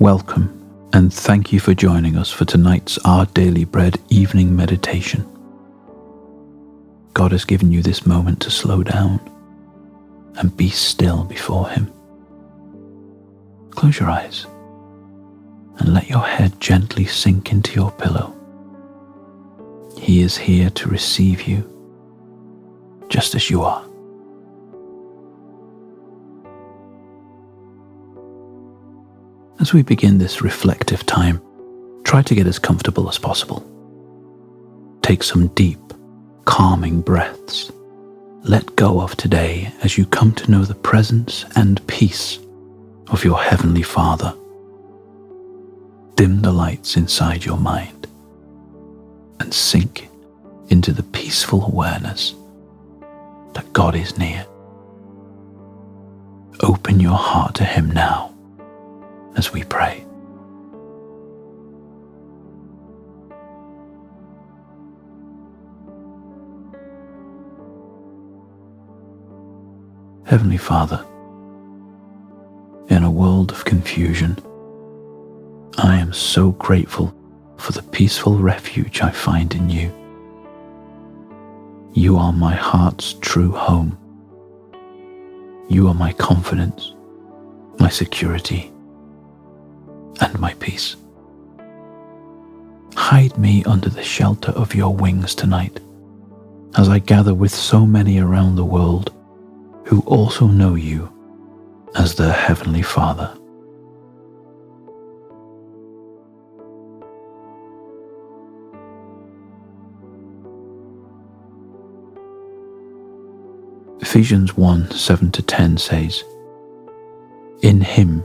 Welcome, and thank you for joining us for tonight's Our Daily Bread evening meditation. God has given you this moment to slow down and be still before Him. Close your eyes and let your head gently sink into your pillow. He is here to receive you just as you are. As we begin this reflective time, try to get as comfortable as possible. Take some deep, calming breaths. Let go of today as you come to know the presence and peace of your Heavenly Father. Dim the lights inside your mind and sink into the peaceful awareness that God is near. Open your heart to Him now as we pray. Heavenly Father, in a world of confusion, I am so grateful for the peaceful refuge I find in you. You are my heart's true home. You are my confidence, my security, and my peace. Hide me under the shelter of your wings tonight, as I gather with so many around the world who also know you as their Heavenly Father. Ephesians 1 7 to 10 says, In Him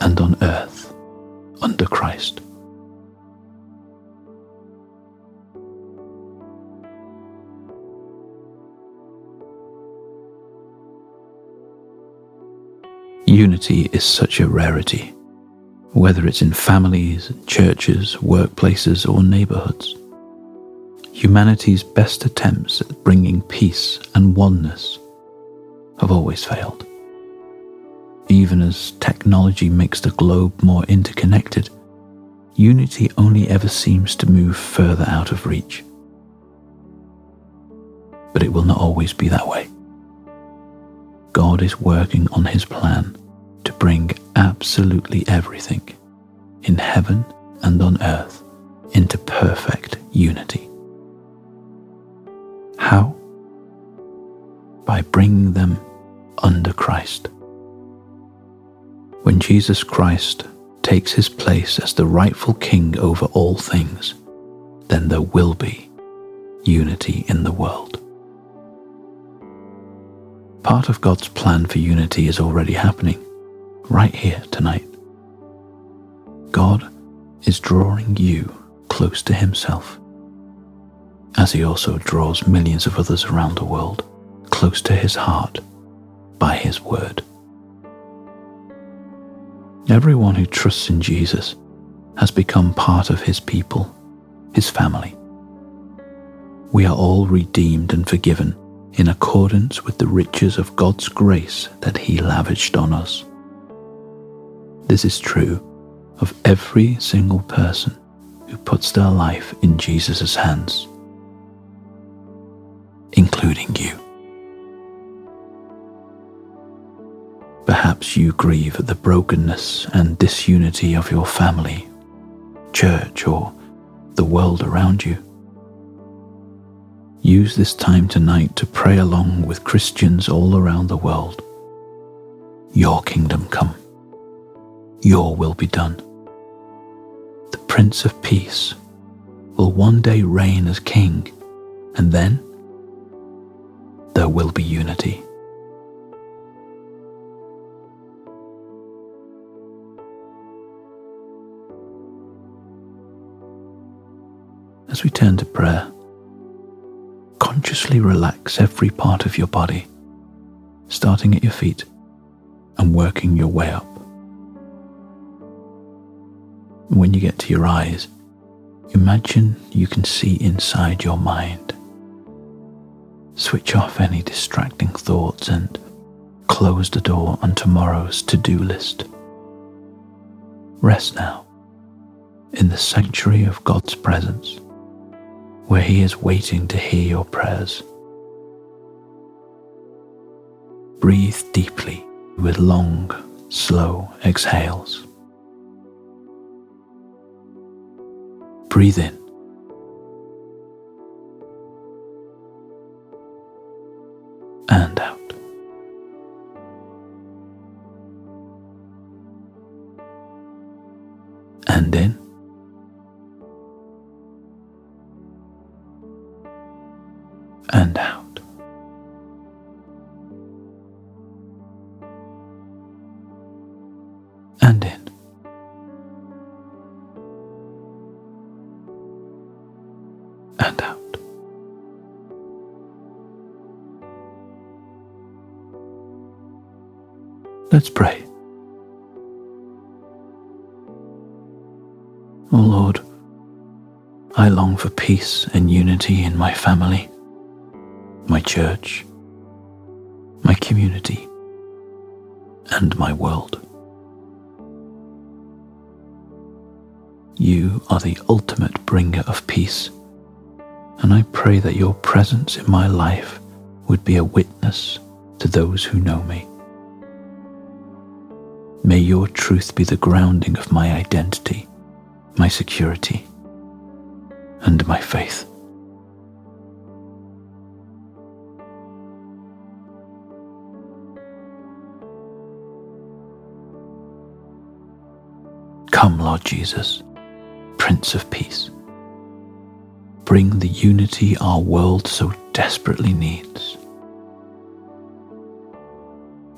and on earth under Christ. Unity is such a rarity, whether it's in families, churches, workplaces, or neighborhoods. Humanity's best attempts at bringing peace and oneness have always failed even as technology makes the globe more interconnected, unity only ever seems to move further out of reach. But it will not always be that way. God is working on his plan to bring absolutely everything in heaven and on earth into perfect unity. How? By bringing them under Christ when Jesus Christ takes his place as the rightful king over all things, then there will be unity in the world. Part of God's plan for unity is already happening right here tonight. God is drawing you close to Himself, as He also draws millions of others around the world close to His heart by His word. Everyone who trusts in Jesus has become part of his people, his family. We are all redeemed and forgiven in accordance with the riches of God's grace that he lavished on us. This is true of every single person who puts their life in Jesus' hands, including you. Perhaps you grieve at the brokenness and disunity of your family, church, or the world around you. Use this time tonight to pray along with Christians all around the world. Your kingdom come. Your will be done. The Prince of Peace will one day reign as King, and then there will be unity. As we turn to prayer, consciously relax every part of your body, starting at your feet and working your way up. When you get to your eyes, imagine you can see inside your mind. Switch off any distracting thoughts and close the door on tomorrow's to do list. Rest now in the sanctuary of God's presence, where He is waiting to hear your prayers. Breathe deeply with long, slow exhales. Breathe in. And out. And in. And out. Let's pray. Oh Lord, I long for peace and unity in my family, my church, my community, and my world. You are the ultimate bringer of peace, and I pray that your presence in my life would be a witness to those who know me. May your truth be the grounding of my identity my security, and my faith. Come, Lord Jesus, Prince of Peace. Bring the unity our world so desperately needs.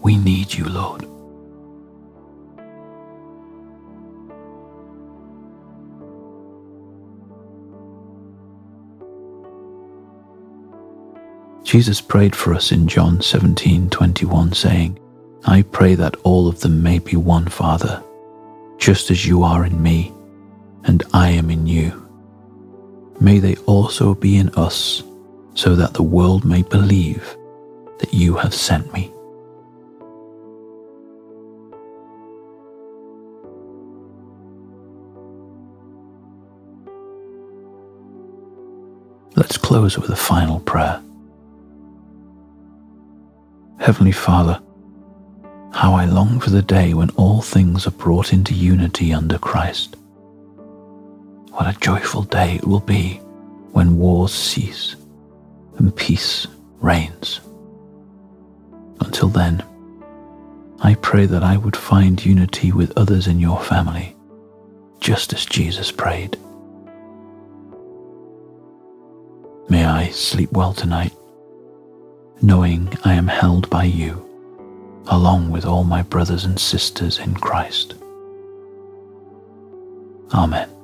We need you, Lord. Jesus prayed for us in John 17:21 saying, I pray that all of them may be one Father, just as you are in me and I am in you. May they also be in us, so that the world may believe that you have sent me. Let's close with a final prayer. Heavenly Father, how I long for the day when all things are brought into unity under Christ. What a joyful day it will be when wars cease and peace reigns. Until then, I pray that I would find unity with others in your family, just as Jesus prayed. May I sleep well tonight knowing I am held by you, along with all my brothers and sisters in Christ. Amen.